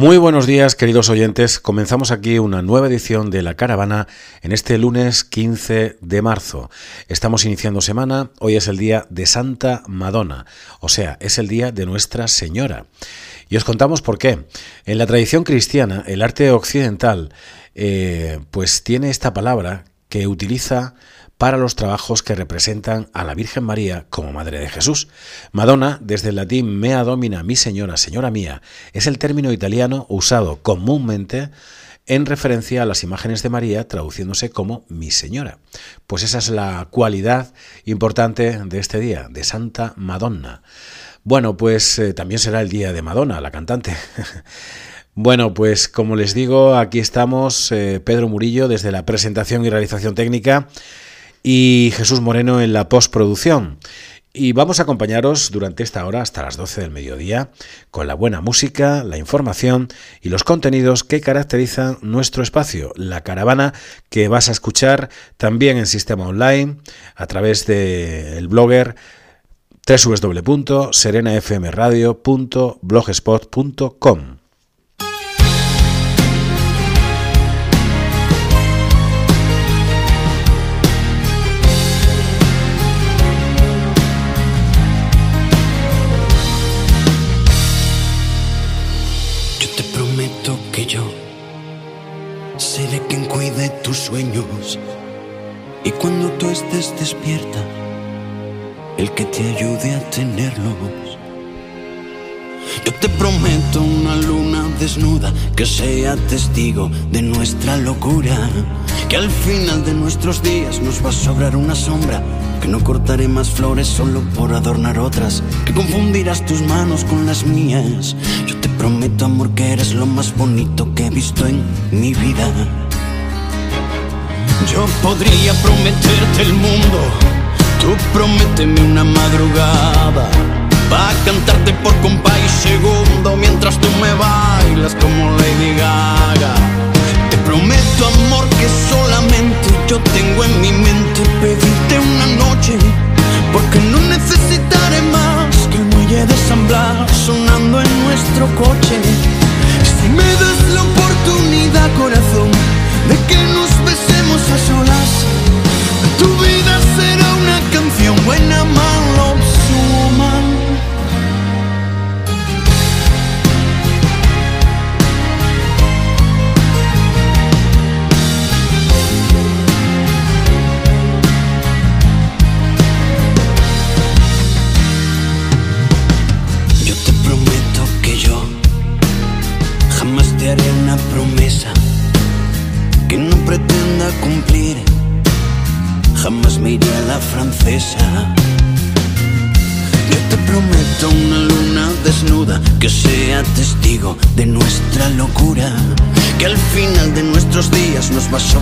Muy buenos días, queridos oyentes. Comenzamos aquí una nueva edición de La Caravana en este lunes 15 de marzo. Estamos iniciando semana, hoy es el día de Santa Madonna, o sea, es el día de Nuestra Señora. Y os contamos por qué. En la tradición cristiana, el arte occidental, eh, pues tiene esta palabra que utiliza para los trabajos que representan a la Virgen María como Madre de Jesús. Madonna, desde el latín mea domina, mi señora, señora mía, es el término italiano usado comúnmente en referencia a las imágenes de María, traduciéndose como mi señora. Pues esa es la cualidad importante de este día, de Santa Madonna. Bueno, pues eh, también será el día de Madonna, la cantante. Bueno, pues como les digo, aquí estamos, eh, Pedro Murillo, desde la presentación y realización técnica y Jesús Moreno en la postproducción. Y vamos a acompañaros durante esta hora hasta las 12 del mediodía con la buena música, la información y los contenidos que caracterizan nuestro espacio, la caravana que vas a escuchar también en sistema online a través del blogger www.serenafmradio.blogspot.com. y cuando tú estés despierta, el que te ayude a tenerlos. Yo te prometo una luna desnuda que sea testigo de nuestra locura, que al final de nuestros días nos va a sobrar una sombra, que no cortaré más flores solo por adornar otras, que confundirás tus manos con las mías. Yo te prometo amor que eres lo más bonito que he visto en mi vida. Yo podría prometerte el mundo, tú prométeme una madrugada. Va a cantarte por compás y segundo mientras tú me bailas como Lady Gaga. Te prometo amor que solamente yo tengo en mi mente pedirte una noche, porque no necesitaré más que el muelle de San sonando en nuestro coche. Si me das la oportunidad, corazón, de que nos besemos a solas. Tu vida será una canción buena, mala o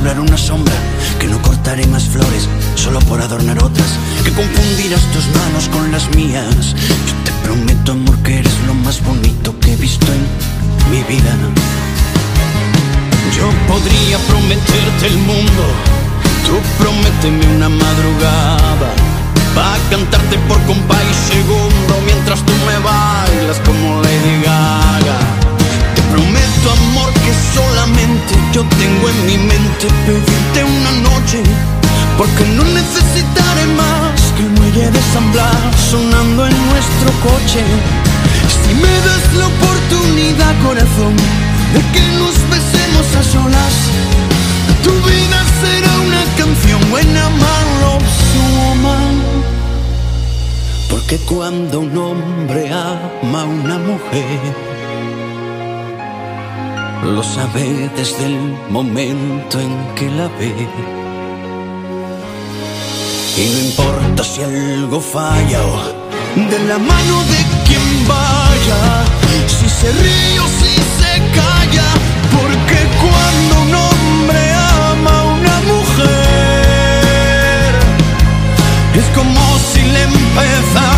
sobrar una sombra. Que no cortaré más flores solo por adornar otras. Que confundirás tus manos con las mías. Yo te prometo, amor, que eres lo más bonito que he visto en mi vida. Yo podría prometerte el mundo, tú prométeme una madrugada. Va a cantarte por compás y segundo mientras tú me bailas como Lady Gaga. Te prometo amor yo tengo en mi mente pedirte una noche, porque no necesitaré más que el muelle de San sonando en nuestro coche. Si me das la oportunidad, corazón, de que nos besemos a solas. Tu vida será una canción buena, woman. Porque cuando un hombre ama a una mujer, lo sabe desde el momento en que la ve. Y no importa si algo falla o de la mano de quien vaya, si se ríe o si se calla, porque cuando un hombre ama a una mujer, es como si le empezara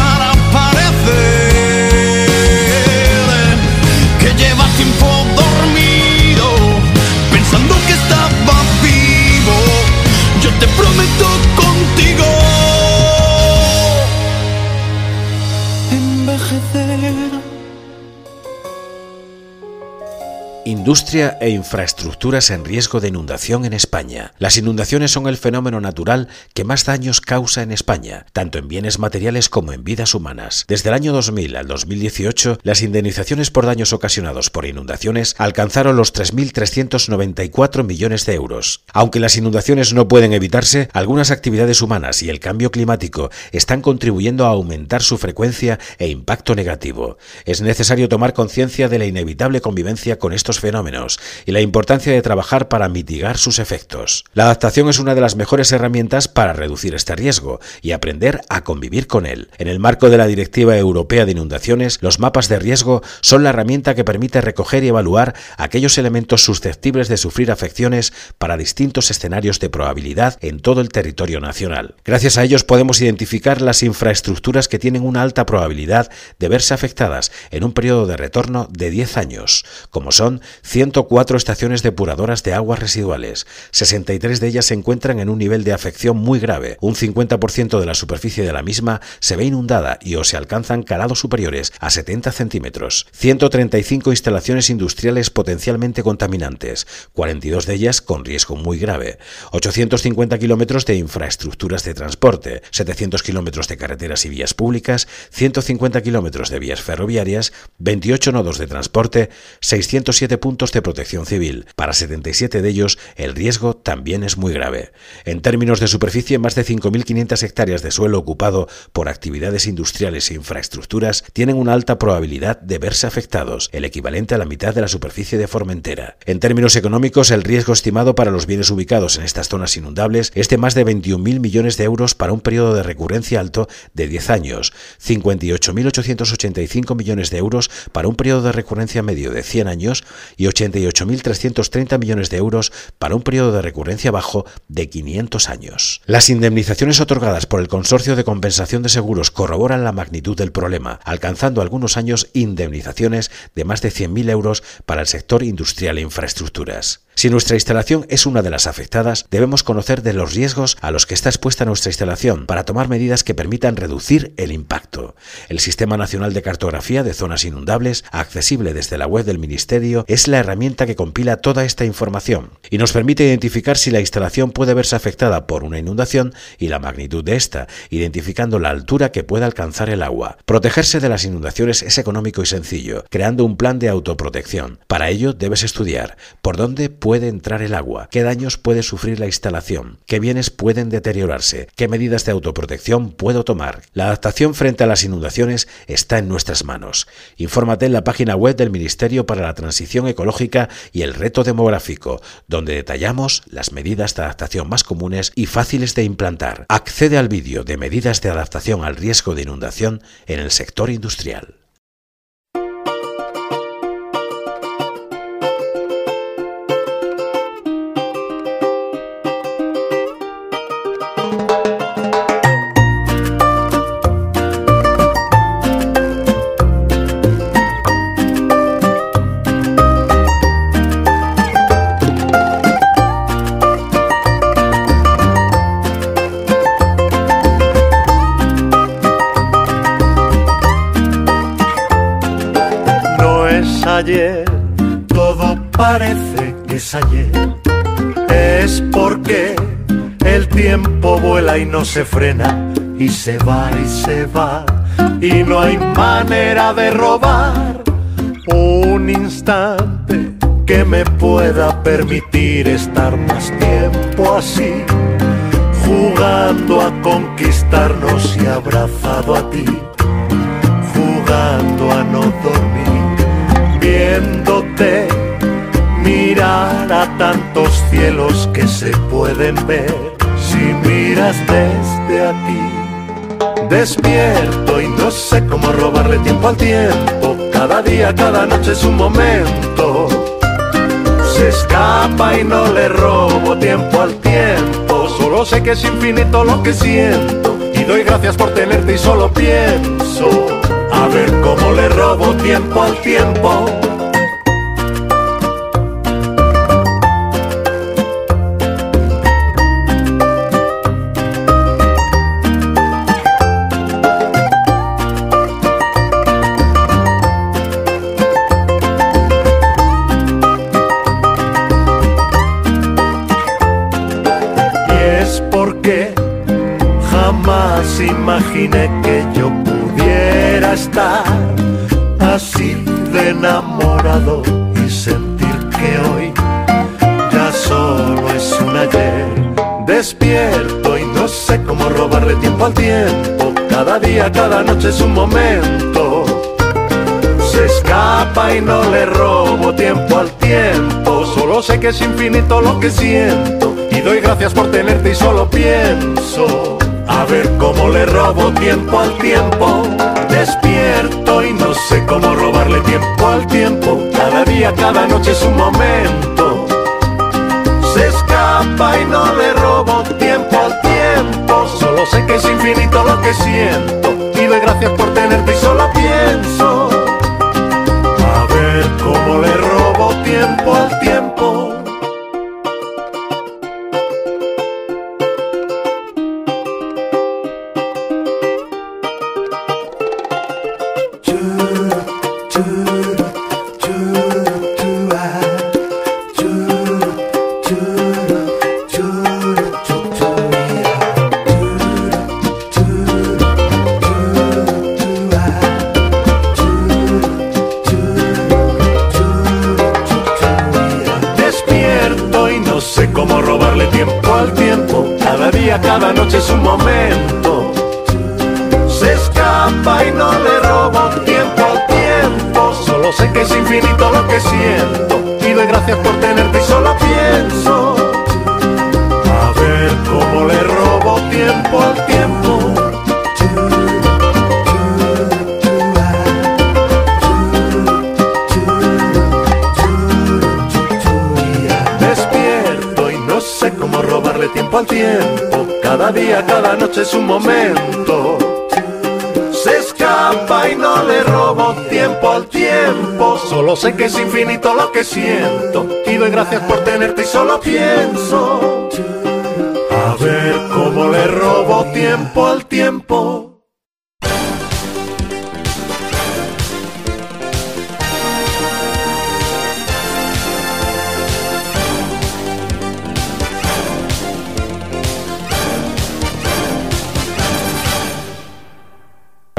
Industria e infraestructuras en riesgo de inundación en España. Las inundaciones son el fenómeno natural que más daños causa en España, tanto en bienes materiales como en vidas humanas. Desde el año 2000 al 2018, las indemnizaciones por daños ocasionados por inundaciones alcanzaron los 3.394 millones de euros. Aunque las inundaciones no pueden evitarse, algunas actividades humanas y el cambio climático están contribuyendo a aumentar su frecuencia e impacto negativo. Es necesario tomar conciencia de la inevitable convivencia con estos fenómenos y la importancia de trabajar para mitigar sus efectos. La adaptación es una de las mejores herramientas para reducir este riesgo y aprender a convivir con él. En el marco de la Directiva Europea de Inundaciones, los mapas de riesgo son la herramienta que permite recoger y evaluar aquellos elementos susceptibles de sufrir afecciones para distintos escenarios de probabilidad en todo el territorio nacional. Gracias a ellos podemos identificar las infraestructuras que tienen una alta probabilidad de verse afectadas en un periodo de retorno de 10 años, como son 104 estaciones depuradoras de aguas residuales. 63 de ellas se encuentran en un nivel de afección muy grave. Un 50% de la superficie de la misma se ve inundada y o se alcanzan calados superiores a 70 centímetros. 135 instalaciones industriales potencialmente contaminantes, 42 de ellas con riesgo muy grave. 850 kilómetros de infraestructuras de transporte, 700 kilómetros de carreteras y vías públicas, 150 kilómetros de vías ferroviarias, 28 nodos de transporte, 607 puntos de protección civil. Para 77 de ellos, el riesgo también es muy grave. En términos de superficie, más de 5.500 hectáreas de suelo ocupado por actividades industriales e infraestructuras tienen una alta probabilidad de verse afectados, el equivalente a la mitad de la superficie de Formentera. En términos económicos, el riesgo estimado para los bienes ubicados en estas zonas inundables es de más de 21.000 millones de euros para un periodo de recurrencia alto de 10 años, 58.885 millones de euros para un periodo de recurrencia medio de 100 años y 88.330 millones de euros para un periodo de recurrencia bajo de 500 años. Las indemnizaciones otorgadas por el Consorcio de Compensación de Seguros corroboran la magnitud del problema, alcanzando algunos años indemnizaciones de más de 100.000 euros para el sector industrial e infraestructuras. Si nuestra instalación es una de las afectadas, debemos conocer de los riesgos a los que está expuesta nuestra instalación para tomar medidas que permitan reducir el impacto. El Sistema Nacional de Cartografía de Zonas Inundables, accesible desde la web del Ministerio, es la herramienta que compila toda esta información y nos permite identificar si la instalación puede verse afectada por una inundación y la magnitud de esta, identificando la altura que pueda alcanzar el agua. Protegerse de las inundaciones es económico y sencillo, creando un plan de autoprotección. Para ello debes estudiar por dónde puede entrar el agua, qué daños puede sufrir la instalación, qué bienes pueden deteriorarse, qué medidas de autoprotección puedo tomar. La adaptación frente a las inundaciones está en nuestras manos. Infórmate en la página web del Ministerio para la Transición Ecológica y el Reto Demográfico, donde detallamos las medidas de adaptación más comunes y fáciles de implantar. Accede al vídeo de medidas de adaptación al riesgo de inundación en el sector industrial. Y no se frena, y se va y se va, y no hay manera de robar un instante que me pueda permitir estar más tiempo así, jugando a conquistarnos y abrazado a ti, jugando a no dormir viéndote mirar a tantos cielos que se pueden ver miras desde aquí. Despierto y no sé cómo robarle tiempo al tiempo. Cada día, cada noche es un momento. Se escapa y no le robo tiempo al tiempo. Solo sé que es infinito lo que siento. Y doy gracias por tenerte y solo pienso. A ver cómo le robo tiempo al tiempo. Que yo pudiera estar así de enamorado y sentir que hoy ya solo es un ayer. Despierto y no sé cómo robarle tiempo al tiempo. Cada día, cada noche es un momento. Se escapa y no le robo tiempo al tiempo. Solo sé que es infinito lo que siento. Y doy gracias por tenerte y solo pienso. A ver cómo le robo tiempo al tiempo. Despierto y no sé cómo robarle tiempo al tiempo. Cada día, cada noche es un momento. Se escapa y no le robo tiempo al tiempo. Solo sé que es infinito lo que siento. Y doy gracias por tenerte y solo pienso. A ver cómo le robo tiempo al tiempo. Cada día, cada noche es un momento. Se escapa y no le robo tiempo al tiempo. Solo sé que es infinito lo que siento. Y doy gracias por tenerte y solo pienso. A ver cómo le robo tiempo al tiempo.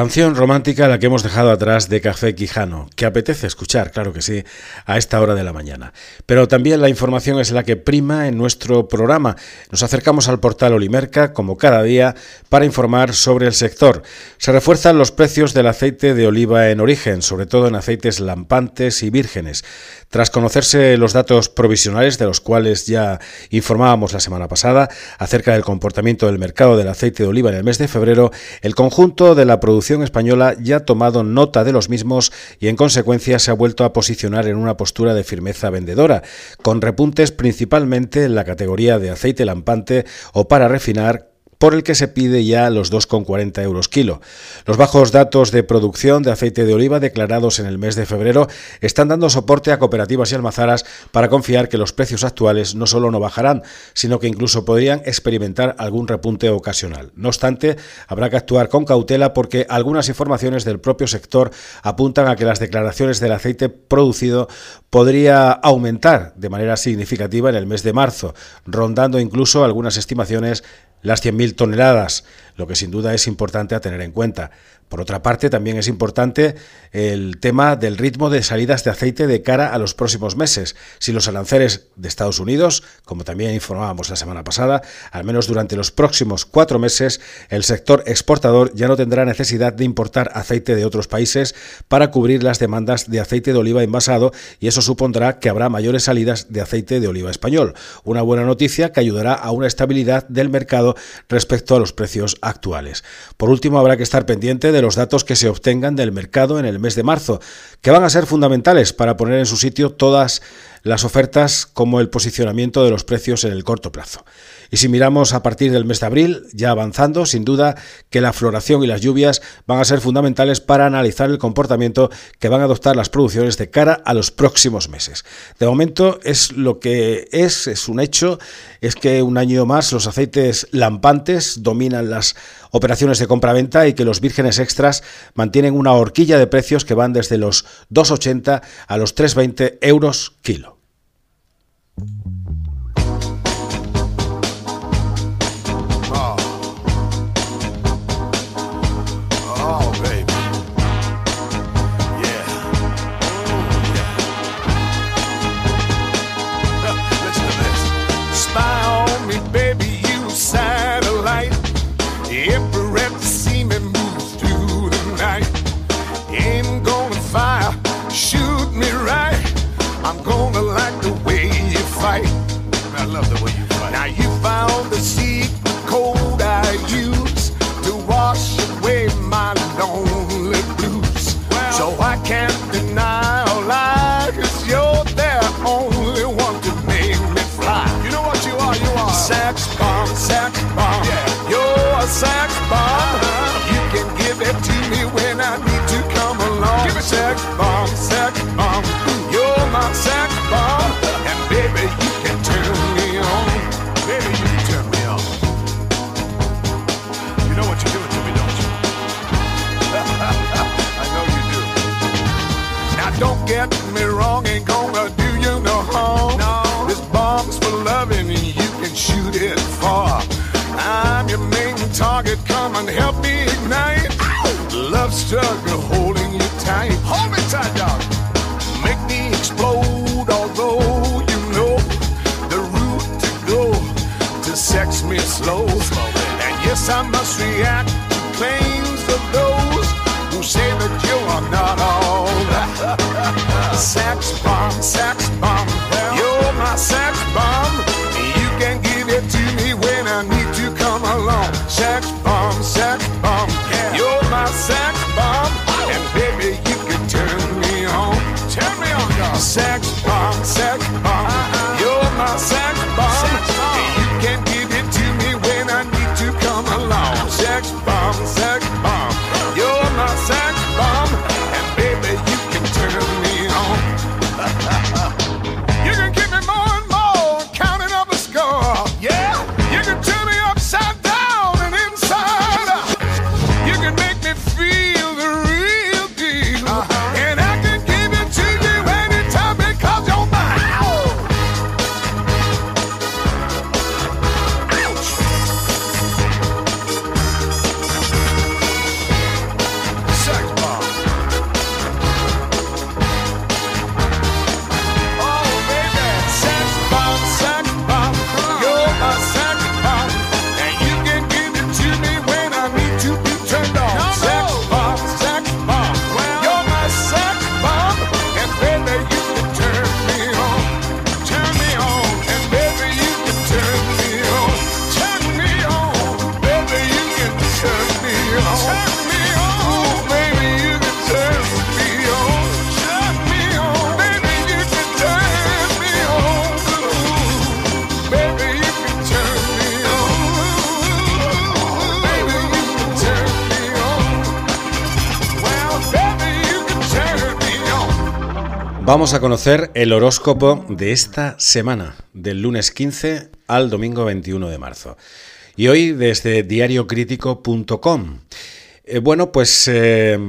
Canción romántica la que hemos dejado atrás de Café Quijano, que apetece escuchar, claro que sí, a esta hora de la mañana. Pero también la información es la que prima en nuestro programa. Nos acercamos al portal Olimerca, como cada día, para informar sobre el sector. Se refuerzan los precios del aceite de oliva en origen, sobre todo en aceites lampantes y vírgenes. Tras conocerse los datos provisionales, de los cuales ya informábamos la semana pasada, acerca del comportamiento del mercado del aceite de oliva en el mes de febrero, el conjunto de la producción española ya ha tomado nota de los mismos y en consecuencia se ha vuelto a posicionar en una postura de firmeza vendedora, con repuntes principalmente en la categoría de aceite lampante o para refinar por el que se pide ya los 2,40 euros kilo. Los bajos datos de producción de aceite de oliva declarados en el mes de febrero están dando soporte a cooperativas y almazaras para confiar que los precios actuales no solo no bajarán, sino que incluso podrían experimentar algún repunte ocasional. No obstante, habrá que actuar con cautela porque algunas informaciones del propio sector apuntan a que las declaraciones del aceite producido podría aumentar de manera significativa en el mes de marzo, rondando incluso algunas estimaciones las 100.000 toneladas, lo que sin duda es importante a tener en cuenta. Por otra parte, también es importante el tema del ritmo de salidas de aceite de cara a los próximos meses. Si los aranceles de Estados Unidos, como también informábamos la semana pasada, al menos durante los próximos cuatro meses, el sector exportador ya no tendrá necesidad de importar aceite de otros países para cubrir las demandas de aceite de oliva envasado y eso supondrá que habrá mayores salidas de aceite de oliva español. Una buena noticia que ayudará a una estabilidad del mercado respecto a los precios actuales. Por último, habrá que estar pendiente de los datos que se obtengan del mercado en el mes de marzo, que van a ser fundamentales para poner en su sitio todas las ofertas como el posicionamiento de los precios en el corto plazo. Y si miramos a partir del mes de abril, ya avanzando, sin duda que la floración y las lluvias van a ser fundamentales para analizar el comportamiento que van a adoptar las producciones de cara a los próximos meses. De momento es lo que es, es un hecho, es que un año más los aceites lampantes dominan las operaciones de compra-venta y que los vírgenes extras mantienen una horquilla de precios que van desde los 2,80 a los 3,20 euros kilo. Come and help me ignite. Love struggle holding you tight. Hold me tight, dog. Make me explode, although you know the route to go to sex me slow. And yes, I must react to claims of those who say that you are not all sex bomb, sex Vamos a conocer el horóscopo de esta semana, del lunes 15 al domingo 21 de marzo. Y hoy desde diariocrítico.com. Eh, bueno, pues eh,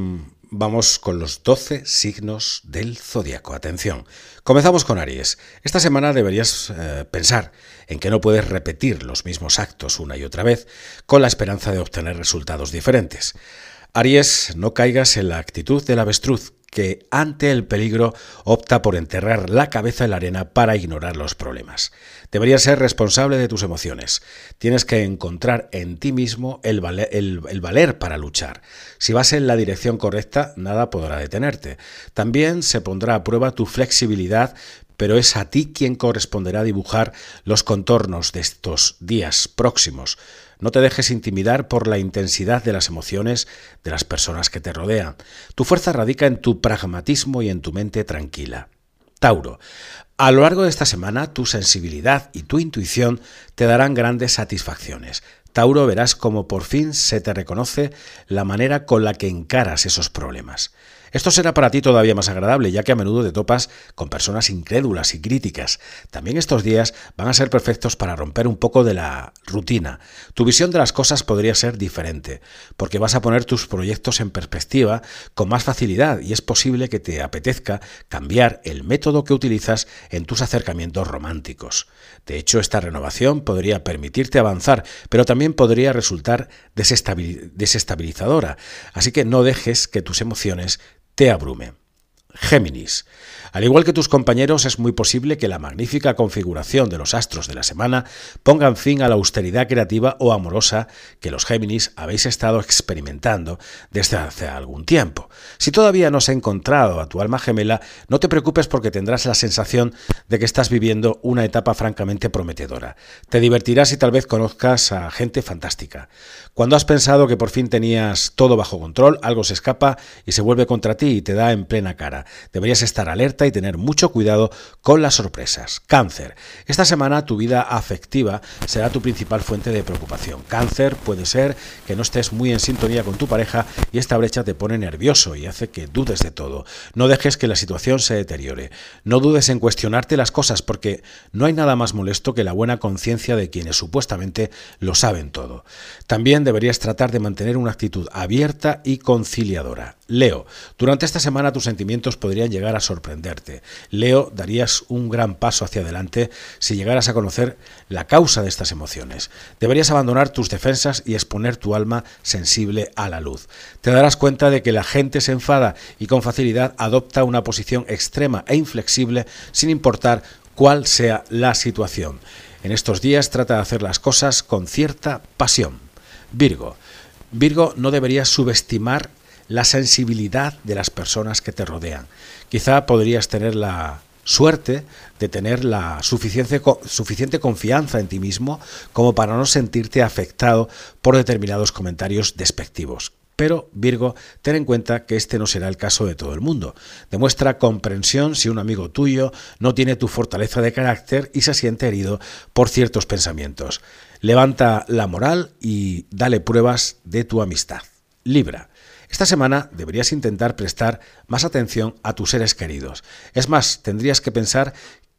vamos con los 12 signos del zodiaco. Atención. Comenzamos con Aries. Esta semana deberías eh, pensar en que no puedes repetir los mismos actos una y otra vez con la esperanza de obtener resultados diferentes. Aries, no caigas en la actitud del avestruz que ante el peligro opta por enterrar la cabeza en la arena para ignorar los problemas. Deberías ser responsable de tus emociones. Tienes que encontrar en ti mismo el, vale- el- el valer para luchar. Si vas en la dirección correcta, nada podrá detenerte. También se pondrá a prueba tu flexibilidad, pero es a ti quien corresponderá dibujar los contornos de estos días próximos. No te dejes intimidar por la intensidad de las emociones de las personas que te rodean. Tu fuerza radica en tu pragmatismo y en tu mente tranquila. Tauro. A lo largo de esta semana, tu sensibilidad y tu intuición te darán grandes satisfacciones. Tauro, verás como por fin se te reconoce la manera con la que encaras esos problemas. Esto será para ti todavía más agradable, ya que a menudo te topas con personas incrédulas y críticas. También estos días van a ser perfectos para romper un poco de la rutina. Tu visión de las cosas podría ser diferente, porque vas a poner tus proyectos en perspectiva con más facilidad y es posible que te apetezca cambiar el método que utilizas en tus acercamientos románticos. De hecho, esta renovación podría permitirte avanzar, pero también podría resultar desestabil- desestabilizadora, así que no dejes que tus emociones te abrumen. Géminis. Al igual que tus compañeros, es muy posible que la magnífica configuración de los astros de la semana pongan fin a la austeridad creativa o amorosa que los Géminis habéis estado experimentando desde hace algún tiempo. Si todavía no has encontrado a tu alma gemela, no te preocupes porque tendrás la sensación de que estás viviendo una etapa francamente prometedora. Te divertirás y tal vez conozcas a gente fantástica. Cuando has pensado que por fin tenías todo bajo control, algo se escapa y se vuelve contra ti y te da en plena cara. Deberías estar alerta y tener mucho cuidado con las sorpresas. Cáncer. Esta semana tu vida afectiva será tu principal fuente de preocupación. Cáncer puede ser que no estés muy en sintonía con tu pareja y esta brecha te pone nervioso y hace que dudes de todo. No dejes que la situación se deteriore. No dudes en cuestionarte las cosas porque no hay nada más molesto que la buena conciencia de quienes supuestamente lo saben todo. También deberías tratar de mantener una actitud abierta y conciliadora. Leo, durante esta semana tus sentimientos podrían llegar a sorprenderte. Leo, darías un gran paso hacia adelante si llegaras a conocer la causa de estas emociones. Deberías abandonar tus defensas y exponer tu alma sensible a la luz. Te darás cuenta de que la gente se enfada y con facilidad adopta una posición extrema e inflexible sin importar cuál sea la situación. En estos días trata de hacer las cosas con cierta pasión. Virgo. Virgo no deberías subestimar la sensibilidad de las personas que te rodean. Quizá podrías tener la suerte de tener la suficiente, suficiente confianza en ti mismo como para no sentirte afectado por determinados comentarios despectivos. Pero, Virgo, ten en cuenta que este no será el caso de todo el mundo. Demuestra comprensión si un amigo tuyo no tiene tu fortaleza de carácter y se siente herido por ciertos pensamientos. Levanta la moral y dale pruebas de tu amistad. Libra. Esta semana deberías intentar prestar más atención a tus seres queridos. Es más, tendrías que pensar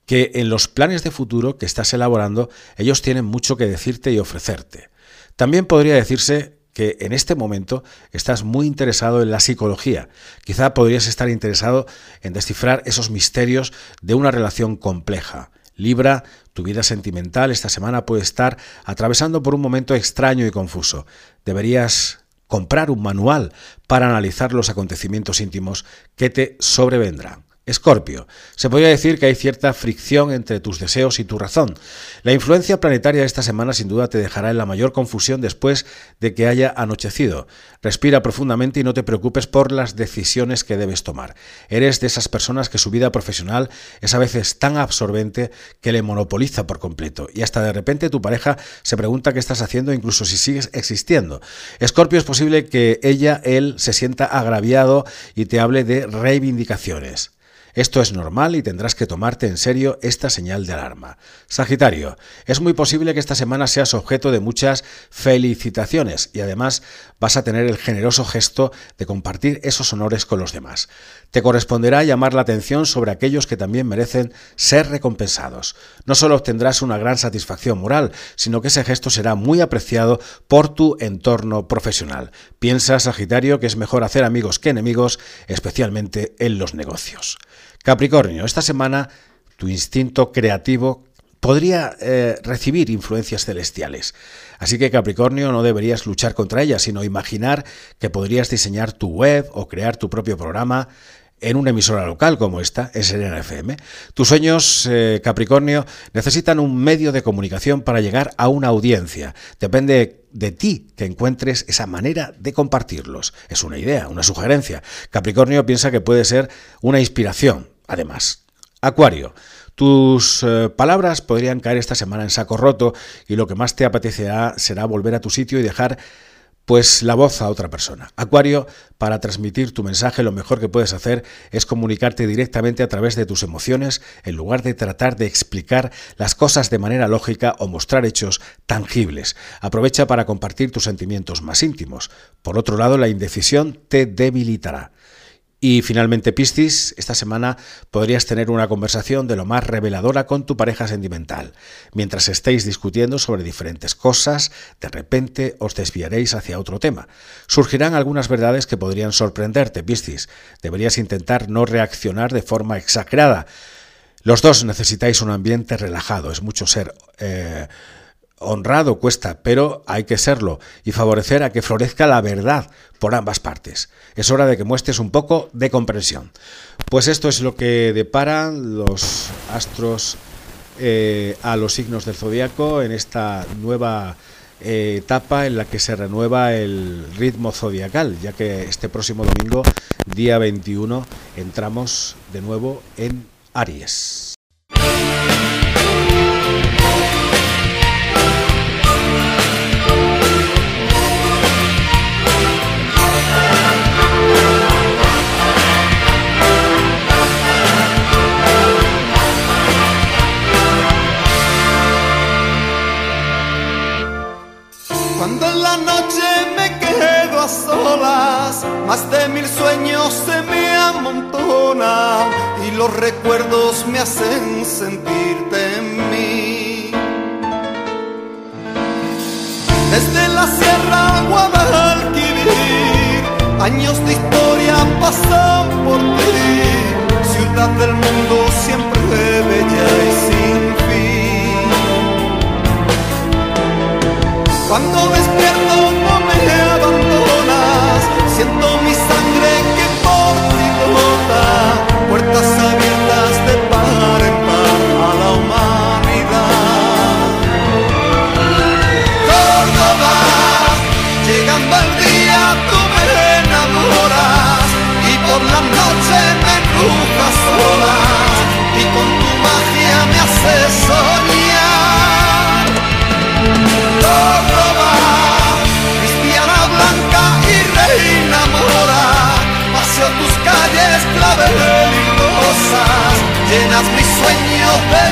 que en los planes de futuro que estás elaborando ellos tienen mucho que decirte y ofrecerte. También podría decirse que en este momento estás muy interesado en la psicología. Quizá podrías estar interesado en descifrar esos misterios de una relación compleja. Libra, tu vida sentimental esta semana puede estar atravesando por un momento extraño y confuso. Deberías comprar un manual para analizar los acontecimientos íntimos que te sobrevendrán. Escorpio, se podría decir que hay cierta fricción entre tus deseos y tu razón. La influencia planetaria de esta semana sin duda te dejará en la mayor confusión después de que haya anochecido. Respira profundamente y no te preocupes por las decisiones que debes tomar. Eres de esas personas que su vida profesional es a veces tan absorbente que le monopoliza por completo y hasta de repente tu pareja se pregunta qué estás haciendo incluso si sigues existiendo. Escorpio es posible que ella, él, se sienta agraviado y te hable de reivindicaciones. Esto es normal y tendrás que tomarte en serio esta señal de alarma. Sagitario, es muy posible que esta semana seas objeto de muchas felicitaciones y además vas a tener el generoso gesto de compartir esos honores con los demás. Te corresponderá llamar la atención sobre aquellos que también merecen ser recompensados. No solo obtendrás una gran satisfacción moral, sino que ese gesto será muy apreciado por tu entorno profesional. Piensa, Sagitario, que es mejor hacer amigos que enemigos, especialmente en los negocios. Capricornio, esta semana tu instinto creativo podría eh, recibir influencias celestiales. Así que Capricornio no deberías luchar contra ellas, sino imaginar que podrías diseñar tu web o crear tu propio programa en una emisora local como esta, en Serena FM. Tus sueños, eh, Capricornio, necesitan un medio de comunicación para llegar a una audiencia. Depende de ti que encuentres esa manera de compartirlos. Es una idea, una sugerencia. Capricornio piensa que puede ser una inspiración, además. Acuario, tus eh, palabras podrían caer esta semana en saco roto y lo que más te apetecerá será volver a tu sitio y dejar pues la voz a otra persona. Acuario, para transmitir tu mensaje lo mejor que puedes hacer es comunicarte directamente a través de tus emociones en lugar de tratar de explicar las cosas de manera lógica o mostrar hechos tangibles. Aprovecha para compartir tus sentimientos más íntimos. Por otro lado, la indecisión te debilitará. Y finalmente, Piscis, esta semana podrías tener una conversación de lo más reveladora con tu pareja sentimental. Mientras estéis discutiendo sobre diferentes cosas, de repente os desviaréis hacia otro tema. Surgirán algunas verdades que podrían sorprenderte, Piscis. Deberías intentar no reaccionar de forma exagerada. Los dos necesitáis un ambiente relajado. Es mucho ser... Eh, honrado cuesta, pero hay que serlo y favorecer a que florezca la verdad por ambas partes. Es hora de que muestres un poco de comprensión. Pues esto es lo que deparan los astros eh, a los signos del zodiaco en esta nueva eh, etapa en la que se renueva el ritmo zodiacal, ya que este próximo domingo, día 21, entramos de nuevo en Aries. Cuando en la noche me quedo a solas, más de mil sueños se me amontonan y los recuerdos me hacen sentirte en mí. Desde la sierra Guadalquivir, años de historia pasan por ti, ciudad del mundo siempre bella. Cuando despierto no me abandonas, siento mis llenas mis sueños de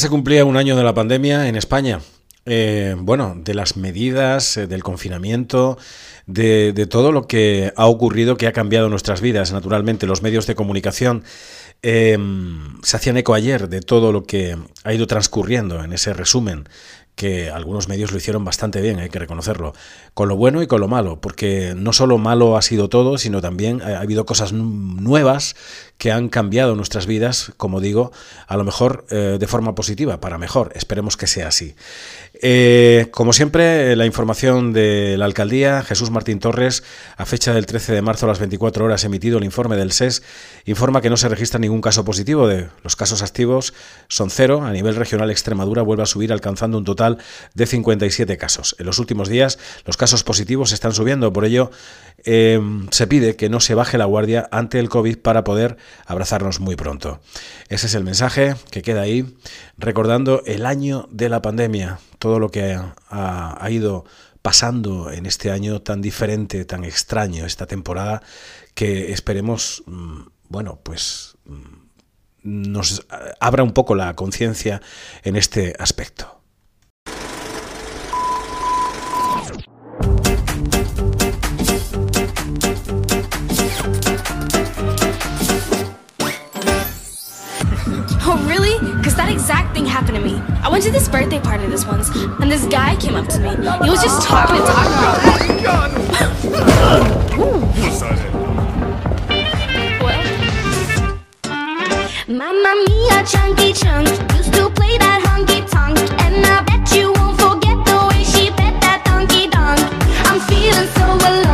se cumplía un año de la pandemia en España. Eh, bueno, de las medidas, eh, del confinamiento, de, todo lo que ha ocurrido, que ha cambiado nuestras vidas, naturalmente. Los medios de comunicación em, se hacían eco ayer de todo lo que ha ido transcurriendo en ese resumen que algunos medios lo hicieron bastante bien, hay que reconocerlo, con lo bueno y con lo malo, porque no solo malo ha sido todo, sino también ha habido cosas nuevas que han cambiado nuestras vidas, como digo, a lo mejor eh, de forma positiva, para mejor. Esperemos que sea así. Eh, como siempre, la información de la alcaldía, Jesús Martín Torres, a fecha del 13 de marzo a las 24 horas emitido el informe del SES, informa que no se registra ningún caso positivo. De los casos activos son cero. A nivel regional, Extremadura vuelve a subir alcanzando un total de 57 casos. En los últimos días, los casos positivos están subiendo. Por ello, eh, se pide que no se baje la guardia ante el COVID para poder abrazarnos muy pronto. Ese es el mensaje que queda ahí, recordando el año de la pandemia todo lo que ha, ido pasando en este año tan diferente, tan extraño, esta temporada, que esperemos, mm, bueno, pues mm, nos abra un poco la conciencia en este aspecto. Exact thing happened to me. I went to this birthday party this once, and this guy came up to me. He was just talking and talking. Mamma mia, chunky chunk used to play that honky tonk, and I bet you won't forget the way she bet that donkey donk. I'm feeling so alone,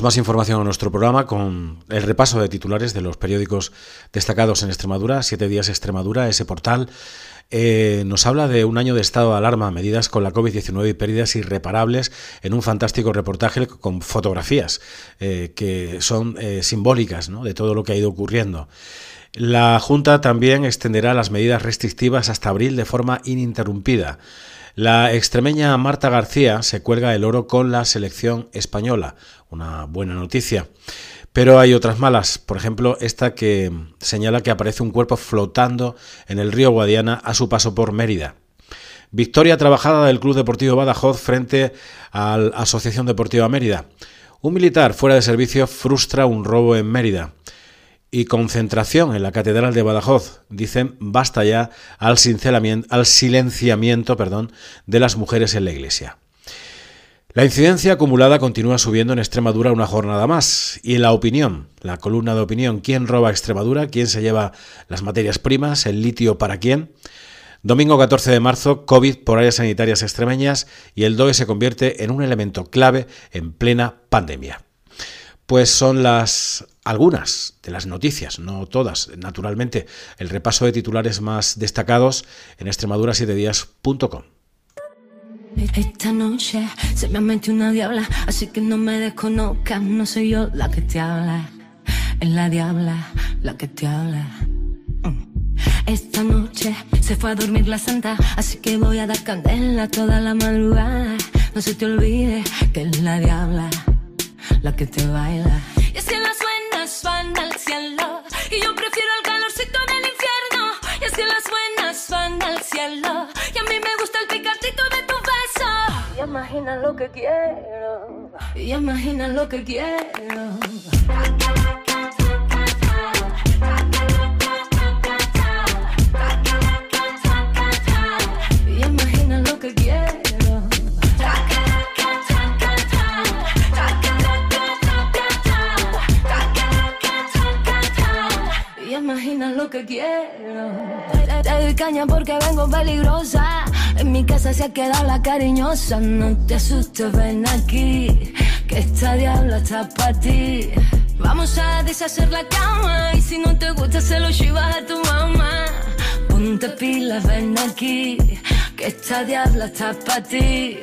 más información a nuestro programa con el repaso de titulares de los periódicos destacados en Extremadura, Siete Días Extremadura, ese portal. Eh, nos habla de un año de estado de alarma, medidas con la COVID-19 y pérdidas irreparables en un fantástico reportaje con fotografías eh, que son eh, simbólicas de todo lo que ha ido ocurriendo. La Junta también extenderá las medidas restrictivas hasta abril de forma ininterrumpida. La extremeña Marta García se cuelga el oro con la selección española, una buena noticia. Pero hay otras malas, por ejemplo, esta que señala que aparece un cuerpo flotando en el río Guadiana a su paso por Mérida. Victoria trabajada del Club Deportivo Badajoz frente a la Asociación Deportiva Mérida. Un militar fuera de servicio frustra un robo en Mérida. Y concentración en la Catedral de Badajoz. Dicen basta ya al, silenciamiento perdón, de las mujeres en la Iglesia. La incidencia acumulada continúa subiendo en Extremadura una jornada más. Y la opinión, la columna de opinión, ¿quién roba Extremadura? ¿Quién se lleva las materias primas? ¿El litio para quién? Domingo 14 de marzo, COVID por áreas sanitarias extremeñas y el DOE se convierte en un elemento clave en plena pandemia. Pues son las algunas de las noticias, no todas, naturalmente, el repaso de titulares más destacados en extremadura7días.com. Esta noche se me metido una diabla, así que no me desconozcas, no soy yo la que te habla, es la diabla la que te habla. Mm. Esta noche se fue a dormir la santa, así que voy a dar candela toda la madrugada. No se te olvide que es la diabla la que te baila. Y es que las buenas van al cielo, y yo prefiero el calorcito del infierno. Y es que las buenas van al cielo, y a mí me gusta el picantito de tu beso. Y imagina lo que quiero, y imagina lo que quiero. Y imagina lo que quiero. Te, doy caña porque vengo peligrosa. En mi casa se ha quedado la cariñosa. No te asustes, ven aquí. Que esta diabla está para ti. Vamos a deshacer la cama. Y si no te gusta, se lo chivas a tu mamá. Ponte pilas, ven aquí. Que esta diabla está para ti.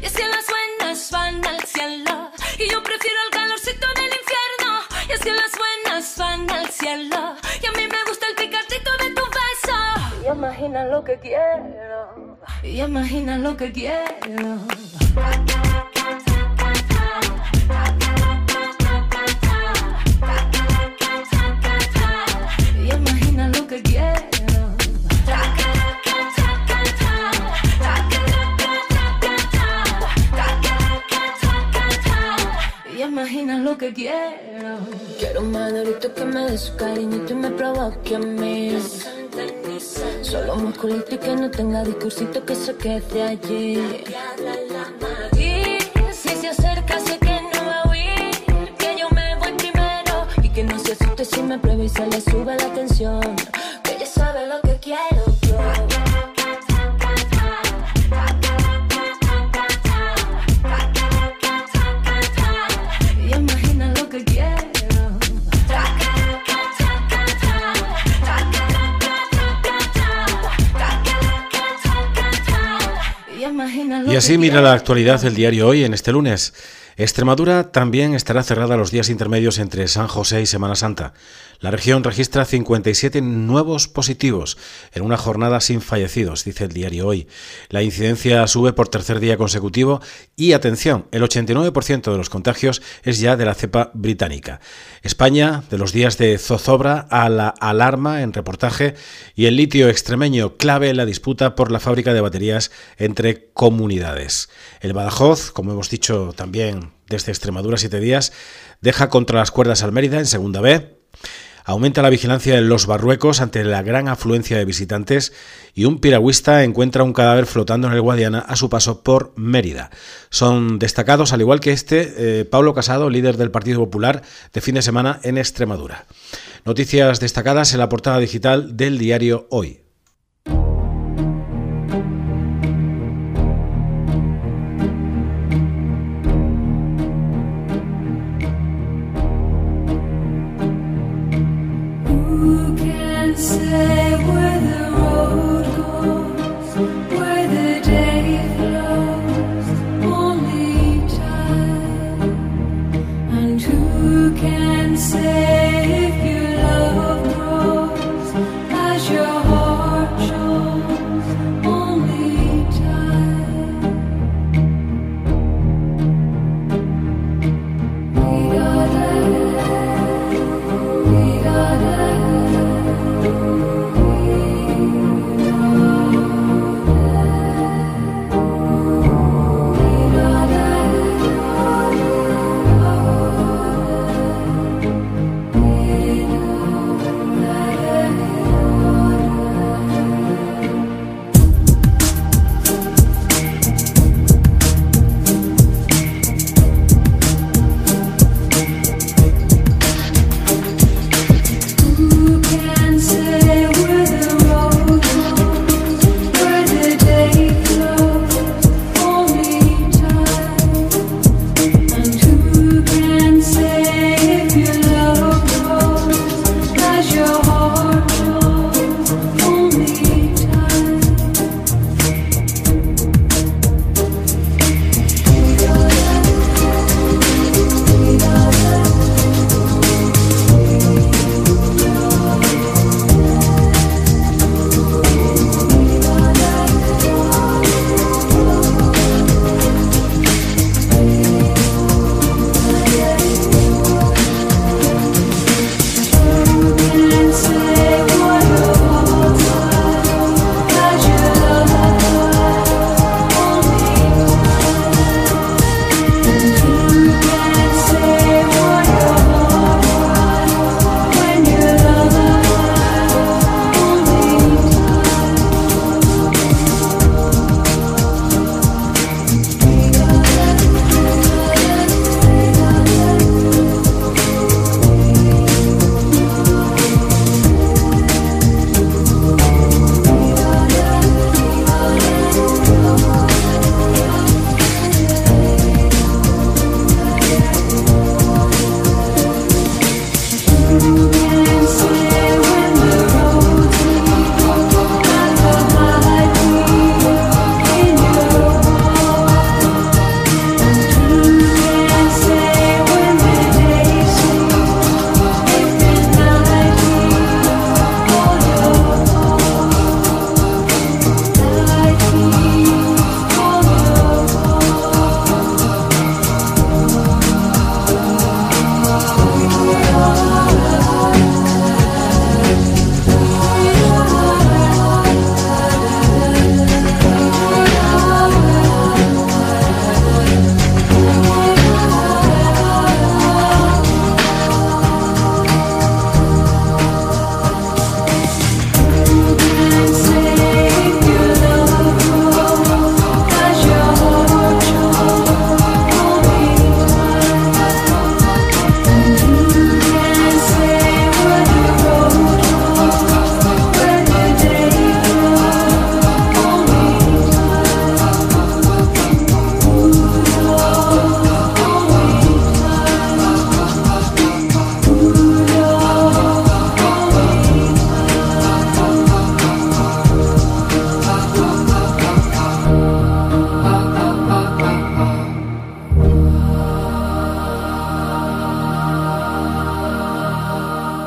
Y es que las buenas van al cielo. Y yo prefiero el calorcito del infierno. Y es que las buenas van al cielo. Y a mí me gusta el picantito de tu beso. Y imagina lo que quiero. Y imagina lo que quiero. Lo que quiero. Quiero un madurito que me dé su cariñito y me provoque a mí. Solo musculito y que no tenga discursito que se quede allí. Y si se acerca, sé que no va a huir. Que yo me voy primero. Y que no se asuste si me prueba y se le sube la tensión. Y así mira la actualidad del diario hoy en este lunes. Extremadura también estará cerrada los días intermedios entre San José y Semana Santa. La región registra 57 nuevos positivos en una jornada sin fallecidos, dice el diario hoy. La incidencia sube por tercer día consecutivo y atención, el 89% de los contagios es ya de la cepa británica. España, de los días de zozobra a la alarma en reportaje y el litio extremeño clave en la disputa por la fábrica de baterías entre comunidades. El Badajoz, como hemos dicho también desde Extremadura siete días, deja contra las cuerdas al Mérida en segunda B. Aumenta la vigilancia en los Barruecos ante la gran afluencia de visitantes y un piragüista encuentra un cadáver flotando en el Guadiana a su paso por Mérida. Son destacados, al igual que este, eh, Pablo Casado, líder del Partido Popular, de fin de semana en Extremadura. Noticias destacadas en la portada digital del diario Hoy.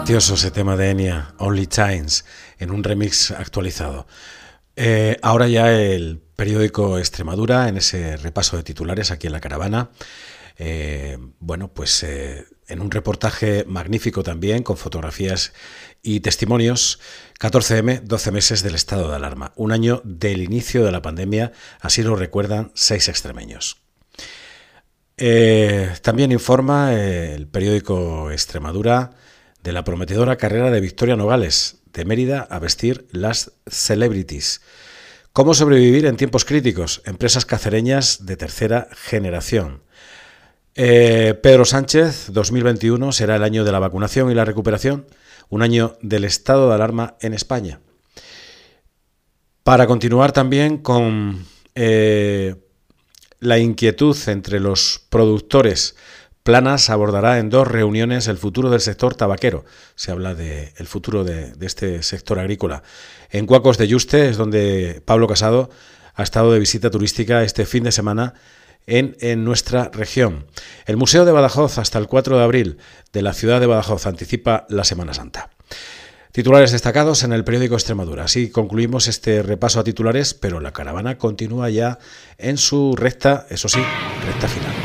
Precioso ese tema de Enya, Only Times, en un remix actualizado. Eh, ahora ya el periódico Extremadura, en ese repaso de titulares aquí en la caravana. Eh, bueno, pues eh, en un reportaje magnífico también, con fotografías y testimonios, 14M, 12 meses del estado de alarma, un año del inicio de la pandemia, así lo recuerdan seis extremeños. También informa el periódico Extremadura de la prometedora carrera de Victoria Nogales, de Mérida a vestir las celebrities. ¿Cómo sobrevivir en tiempos críticos? Empresas cacereñas de tercera generación. Eh, Pedro Sánchez, 2021 será el año de la vacunación y la recuperación, un año del estado de alarma en España. Para continuar también con eh, la inquietud entre los productores, Planas abordará en dos reuniones el futuro del sector tabaquero. Se habla del el futuro de, este sector agrícola. En Cuacos de Yuste es donde Pablo Casado ha estado de visita turística este fin de semana en, nuestra región. El Museo de Badajoz hasta el 4 de abril de la ciudad de Badajoz anticipa la Semana Santa. Titulares destacados en el periódico Extremadura. Así concluimos este repaso a titulares, pero la caravana continúa ya en su recta, eso sí, recta final.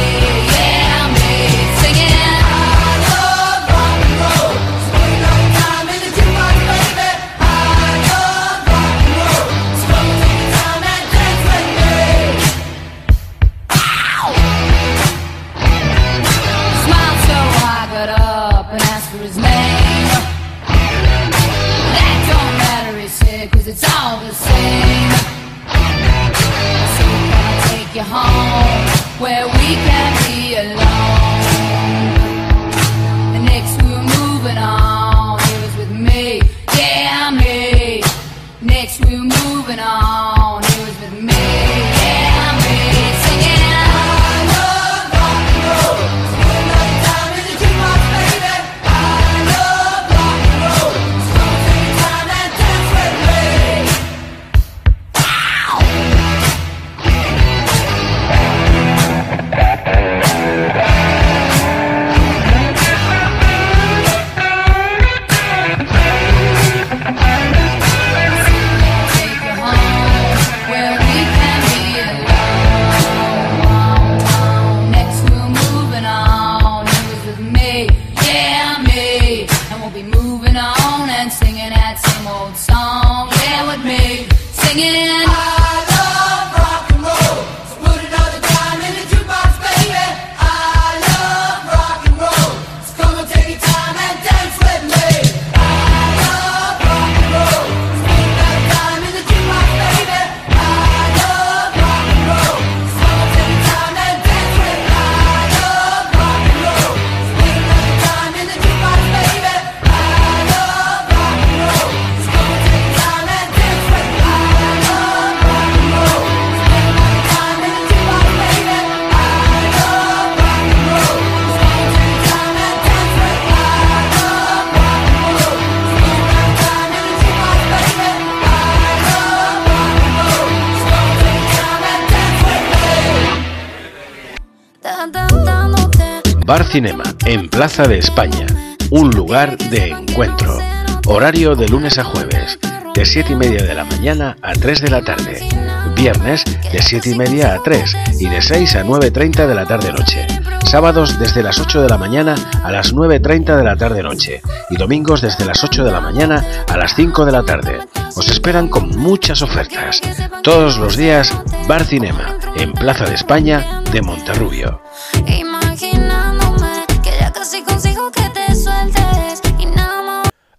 Bar Cinema, en Plaza de España. Un lugar de encuentro. Horario de lunes a jueves, de 7 y media de la mañana a 3 de la tarde. Viernes, de 7 y media a 3 y de 6 a 9.30 de la tarde-noche. Sábados desde las 8 de la mañana a las 9.30 de la tarde-noche. Y domingos desde las 8 de la mañana a las 5 de la tarde. Os esperan con muchas ofertas. Todos los días, Bar Cinema, en Plaza de España de Monterrubio.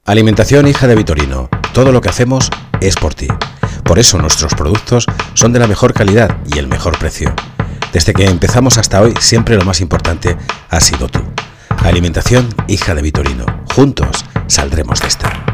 Alimentación hija de Vitorino. Todo lo que hacemos es por ti. Por eso nuestros productos son de la mejor calidad y el mejor precio. Desde que empezamos hasta hoy, siempre lo más importante ha sido tú. Alimentación hija de Vitorino. Juntos saldremos de esta.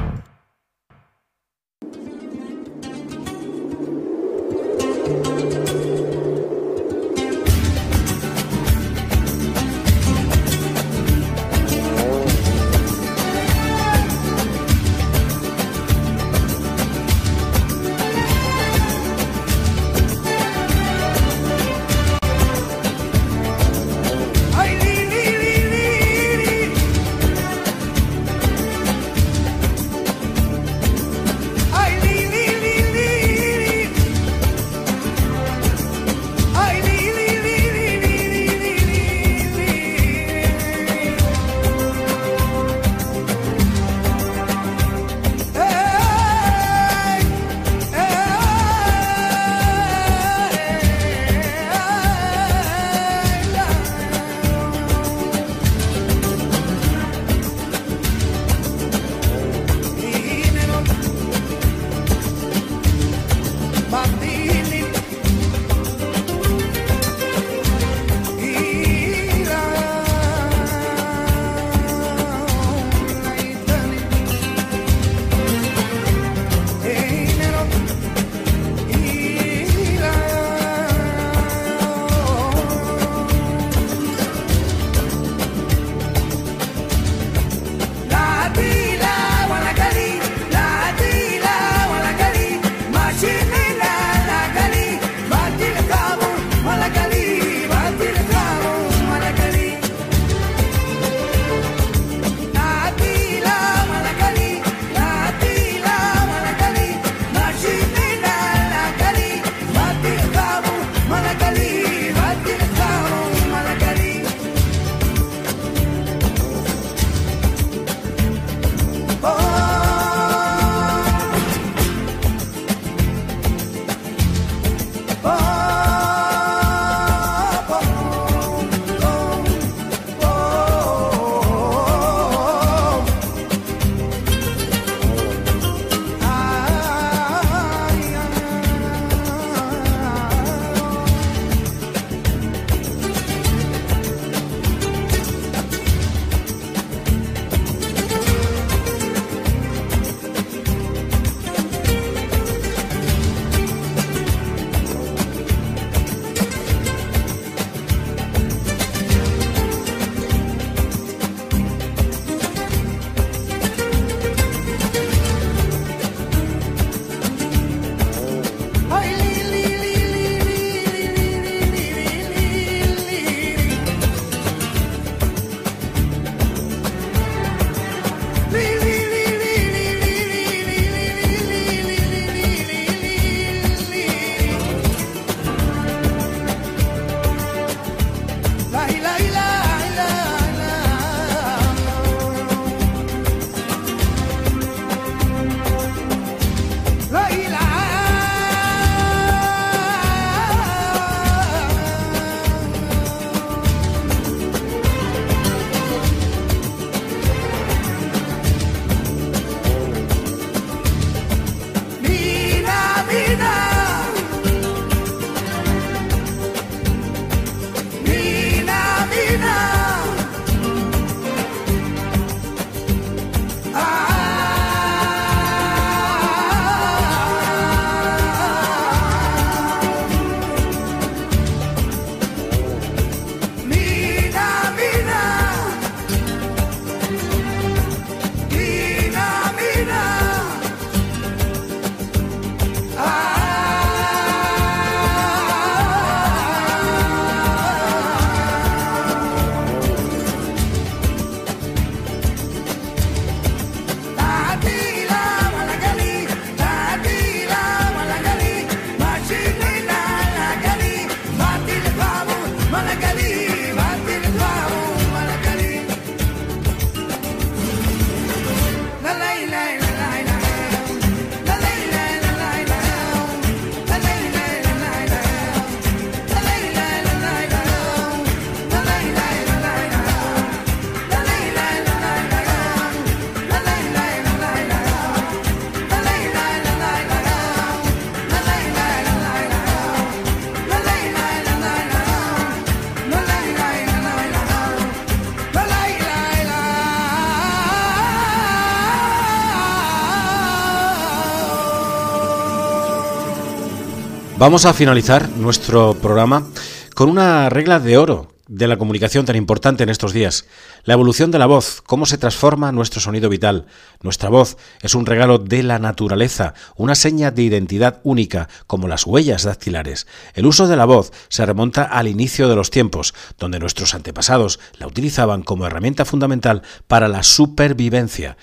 Vamos a finalizar nuestro programa con una regla de oro de la comunicación tan importante en estos días. La evolución de la voz, cómo se transforma nuestro sonido vital. Nuestra voz es un regalo de la naturaleza, una seña de identidad única, como las huellas dactilares. El uso de la voz se remonta al inicio de los tiempos, donde nuestros antepasados la utilizaban como herramienta fundamental para la supervivencia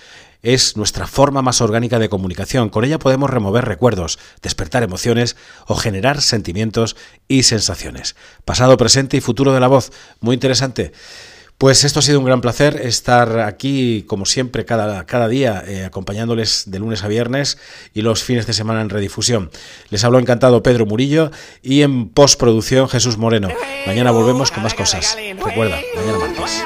es nuestra forma más orgánica de comunicación. Con ella podemos remover recuerdos, despertar emociones o generar sentimientos y sensaciones. Pasado, presente y futuro de la voz. Muy interesante. Pues esto ha sido un gran placer estar aquí, como siempre, cada, cada día, eh, acompañándoles de lunes a viernes y los fines de semana en redifusión. Les habló encantado Pedro Murillo y en postproducción Jesús Moreno. Mañana volvemos con más cosas. Recuerda, mañana martes.